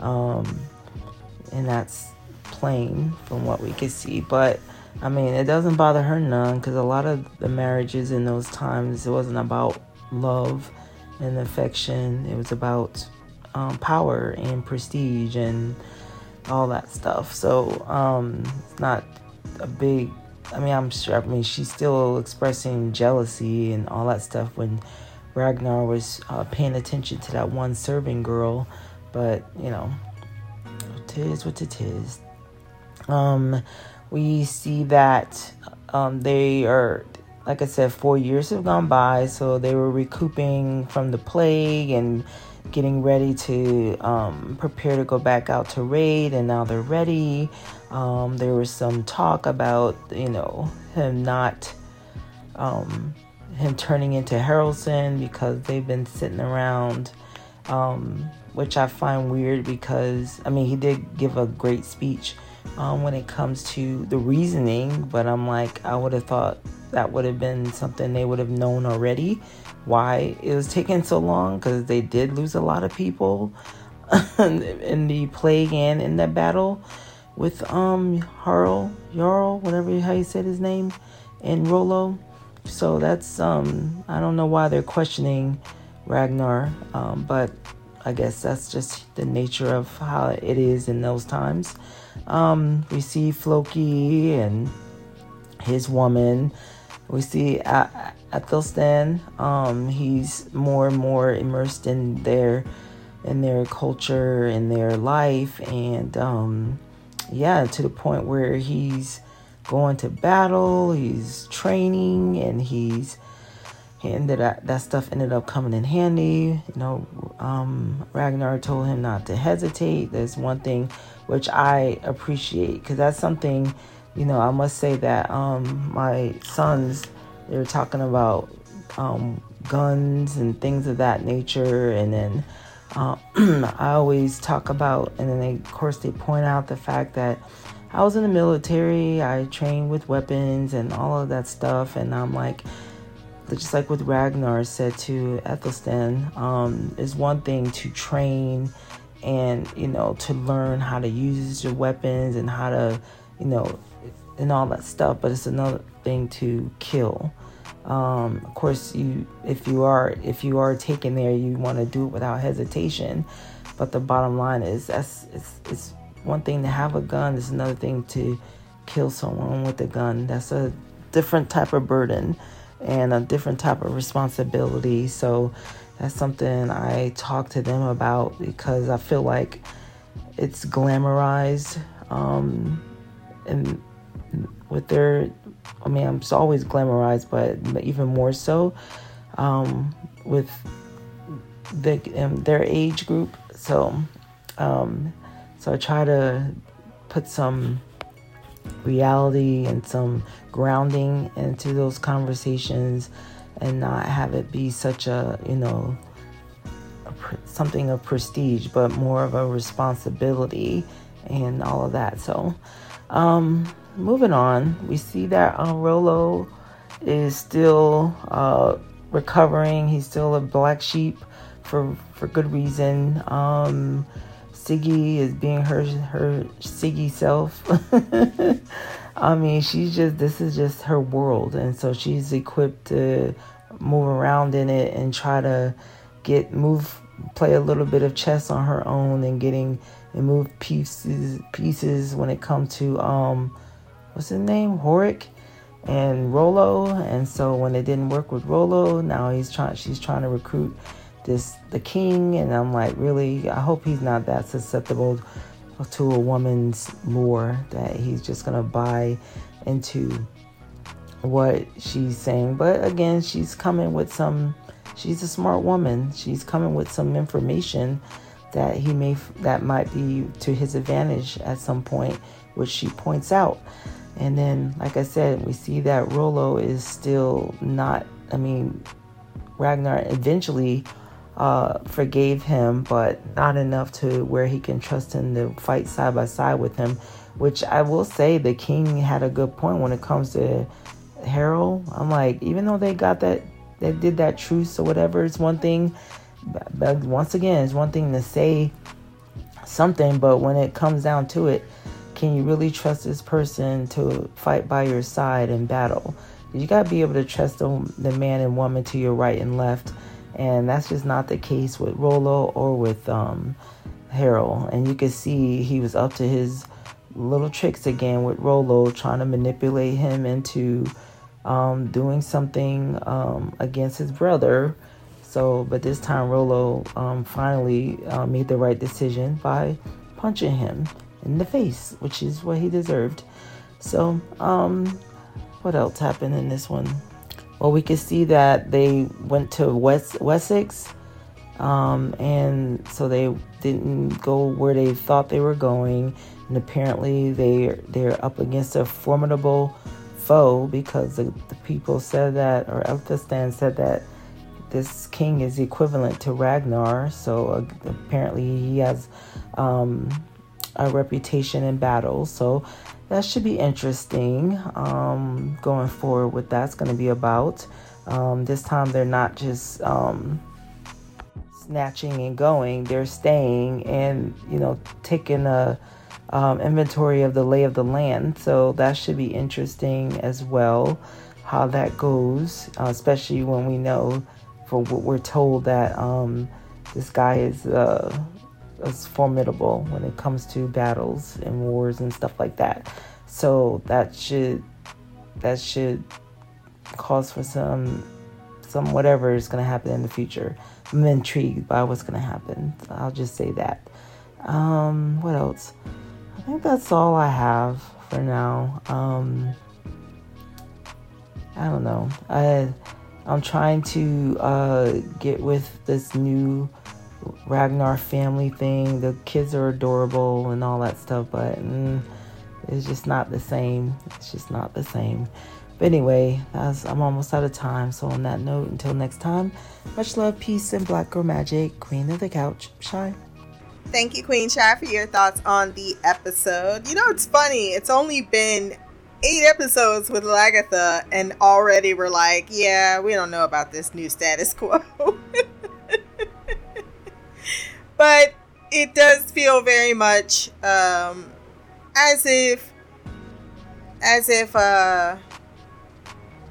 um, and that's plain from what we can see. But I mean, it doesn't bother her none because a lot of the marriages in those times it wasn't about love and affection. It was about um, power and prestige and all that stuff. So um, it's not a big. I mean, I'm sure. I mean, she's still expressing jealousy and all that stuff when Ragnar was uh, paying attention to that one serving girl. But you know, it is what it is. Um, we see that um, they are, like I said, four years have gone by, so they were recouping from the plague and getting ready to um, prepare to go back out to raid, and now they're ready. Um, there was some talk about, you know, him not, um, him turning into Haraldson because they've been sitting around, um, which I find weird because, I mean, he did give a great speech um, when it comes to the reasoning, but I'm like, I would have thought that would have been something they would have known already why it was taking so long because they did lose a lot of people <laughs> in the plague and in that battle with um Harl Jarl, whatever how you said his name, and Rollo. So that's um I don't know why they're questioning Ragnar, um, but I guess that's just the nature of how it is in those times. Um, we see Floki and his woman. We see Athelstan. Um, he's more and more immersed in their in their culture and their life, and um, yeah, to the point where he's going to battle, he's training, and he's he ended that stuff ended up coming in handy. You know, um, Ragnar told him not to hesitate. There's one thing which I appreciate because that's something, you know, I must say that um, my sons, they were talking about um, guns and things of that nature. And then uh, <clears throat> I always talk about, and then they, of course, they point out the fact that I was in the military, I trained with weapons and all of that stuff. And I'm like, just like what Ragnar said to Athelstan, um, is one thing to train and you know to learn how to use your weapons and how to you know and all that stuff but it's another thing to kill um, of course you if you are if you are taken there you want to do it without hesitation but the bottom line is that's it's, it's one thing to have a gun it's another thing to kill someone with a gun that's a different type of burden and a different type of responsibility so that's something I talk to them about because I feel like it's glamorized. Um, and with their, I mean, it's always glamorized, but even more so um, with the, um, their age group. So, um, so I try to put some reality and some grounding into those conversations and not have it be such a, you know, a, something of prestige, but more of a responsibility and all of that. So, um, moving on, we see that uh, Rollo is still uh, recovering. He's still a black sheep for for good reason. Um, Siggy is being her her Siggy self. <laughs> I mean, she's just this is just her world, and so she's equipped to move around in it and try to get move play a little bit of chess on her own and getting and move pieces pieces when it comes to um what's his name? Horik and Rollo. And so when it didn't work with Rollo now he's trying she's trying to recruit this the king and I'm like really I hope he's not that susceptible to a woman's lure that he's just gonna buy into what she's saying. But again, she's coming with some, she's a smart woman. She's coming with some information that he may, that might be to his advantage at some point, which she points out. And then, like I said, we see that Rollo is still not, I mean, Ragnar eventually uh, forgave him, but not enough to where he can trust him to fight side by side with him. Which I will say, the king had a good point when it comes to Harold. I'm like, even though they got that, they did that truce or whatever, it's one thing. But once again, it's one thing to say something, but when it comes down to it, can you really trust this person to fight by your side in battle? You got to be able to trust the, the man and woman to your right and left and that's just not the case with Rollo or with um, Harold. And you can see he was up to his little tricks again with Rollo, trying to manipulate him into um, doing something um, against his brother. So, but this time Rollo um, finally uh, made the right decision by punching him in the face, which is what he deserved. So, um, what else happened in this one? Well, we could see that they went to West Wessex, um, and so they didn't go where they thought they were going, and apparently they they're up against a formidable foe because the, the people said that, or Athelstan said that this king is equivalent to Ragnar, so uh, apparently he has um, a reputation in battle. So that should be interesting um, going forward. What that's going to be about. Um, this time they're not just um, snatching and going; they're staying and you know taking a um, inventory of the lay of the land. So that should be interesting as well. How that goes, uh, especially when we know, for what we're told that um, this guy is uh, is formidable when it comes to battles and wars and stuff like that. So that should that should cause for some some whatever is going to happen in the future. I'm intrigued by what's going to happen. I'll just say that. Um, what else? I think that's all I have for now. Um, I don't know. I I'm trying to uh, get with this new Ragnar family thing. The kids are adorable and all that stuff, but mm, it's just not the same. It's just not the same. But anyway, I'm almost out of time. So on that note, until next time, much love, peace, and black girl magic. Queen of the couch, shy. Thank you, Queen Shy, for your thoughts on the episode. You know, it's funny. It's only been eight episodes with Lagertha, and already we're like, yeah, we don't know about this new status quo. <laughs> but it does feel very much um, as if, as if, uh,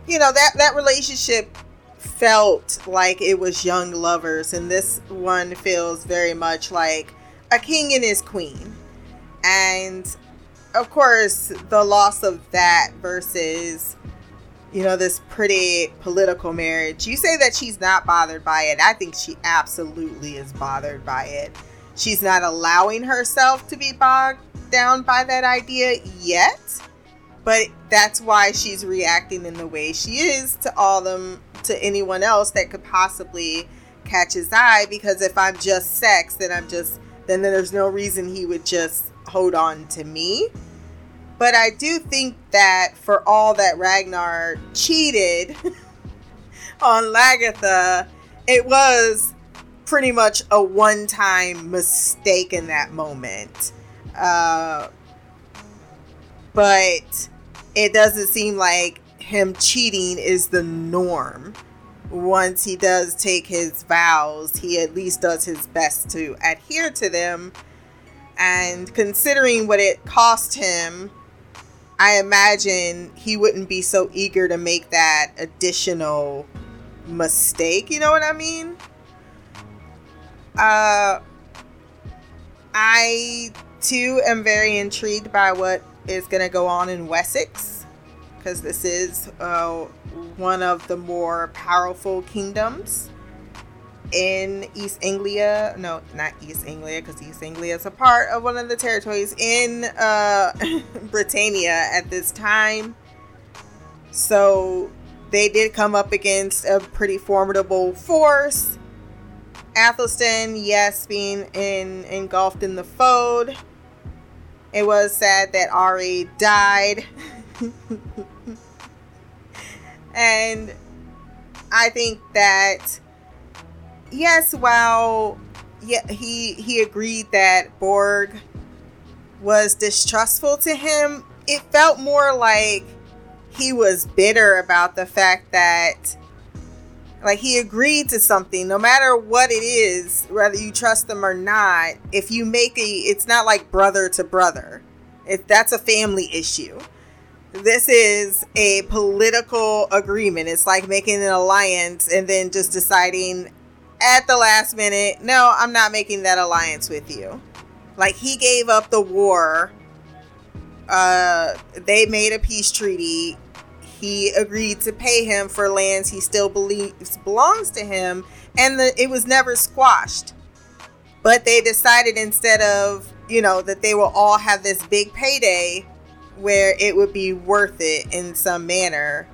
you know, that that relationship felt like it was young lovers, and this one feels very much like a king and his queen. And of course, the loss of that versus, you know, this pretty political marriage. You say that she's not bothered by it. I think she absolutely is bothered by it. She's not allowing herself to be bogged down by that idea yet. But that's why she's reacting in the way she is to all them to anyone else that could possibly catch his eye because if I'm just sex, then I'm just then there's no reason he would just hold on to me. But I do think that for all that Ragnar cheated <laughs> on Lagertha, it was pretty much a one time mistake in that moment. Uh, but it doesn't seem like him cheating is the norm once he does take his vows, he at least does his best to adhere to them. And considering what it cost him, I imagine he wouldn't be so eager to make that additional mistake. You know what I mean? Uh, I too am very intrigued by what is going to go on in Wessex because this is uh, one of the more powerful kingdoms in East Anglia. No, not East Anglia, because East Anglia is a part of one of the territories in uh, <laughs> Britannia at this time. So they did come up against a pretty formidable force. Athelstan, yes, being in, engulfed in the fold. It was sad that Ari died. <laughs> And I think that yes, while yeah, he he agreed that Borg was distrustful to him, it felt more like he was bitter about the fact that like he agreed to something no matter what it is whether you trust them or not if you make a it's not like brother to brother if that's a family issue this is a political agreement. It's like making an alliance and then just deciding at the last minute, no, I'm not making that alliance with you. Like he gave up the war. Uh, they made a peace treaty. He agreed to pay him for lands he still believes belongs to him, and the, it was never squashed. But they decided instead of, you know, that they will all have this big payday where it would be worth it in some manner.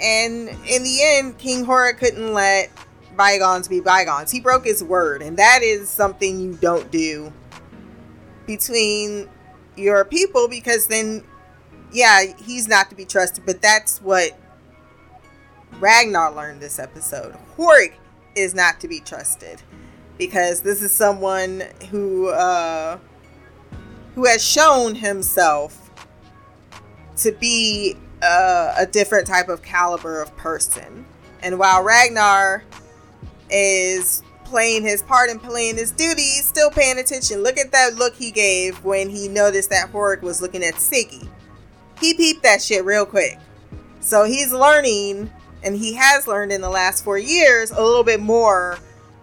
And in the end, King Horik couldn't let bygones be bygones. He broke his word, and that is something you don't do between your people because then, yeah, he's not to be trusted. But that's what Ragnar learned this episode. Horik is not to be trusted because this is someone who uh, who has shown himself to be uh, a different type of caliber of person. And while Ragnar is playing his part and playing his duty, still paying attention. Look at that look he gave when he noticed that Horik was looking at Siggy. He peeped that shit real quick. So he's learning, and he has learned in the last four years, a little bit more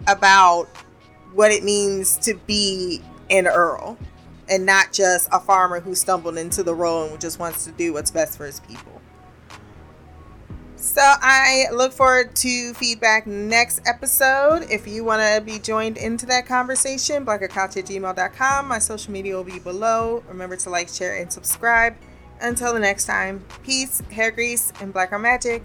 about what it means to be an Earl and not just a farmer who stumbled into the role and just wants to do what's best for his people. So I look forward to feedback next episode. If you want to be joined into that conversation, blackgirlcouch at gmail.com. My social media will be below. Remember to like, share, and subscribe. Until the next time, peace, hair grease, and black girl magic.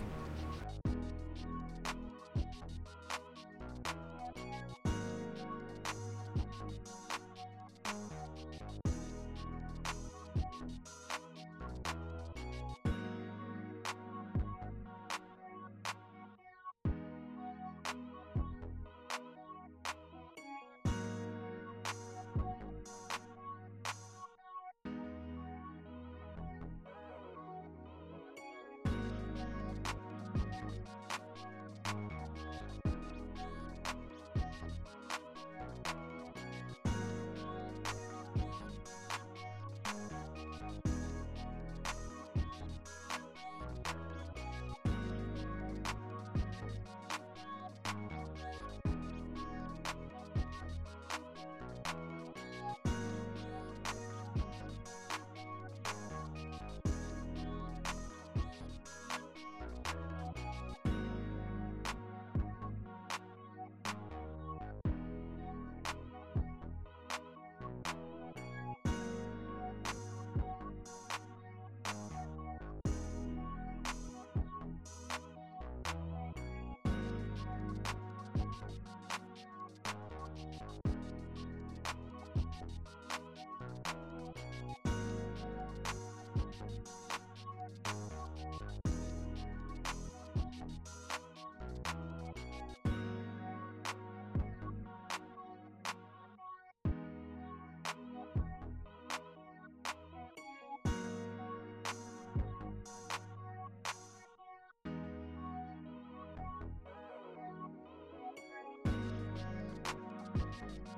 you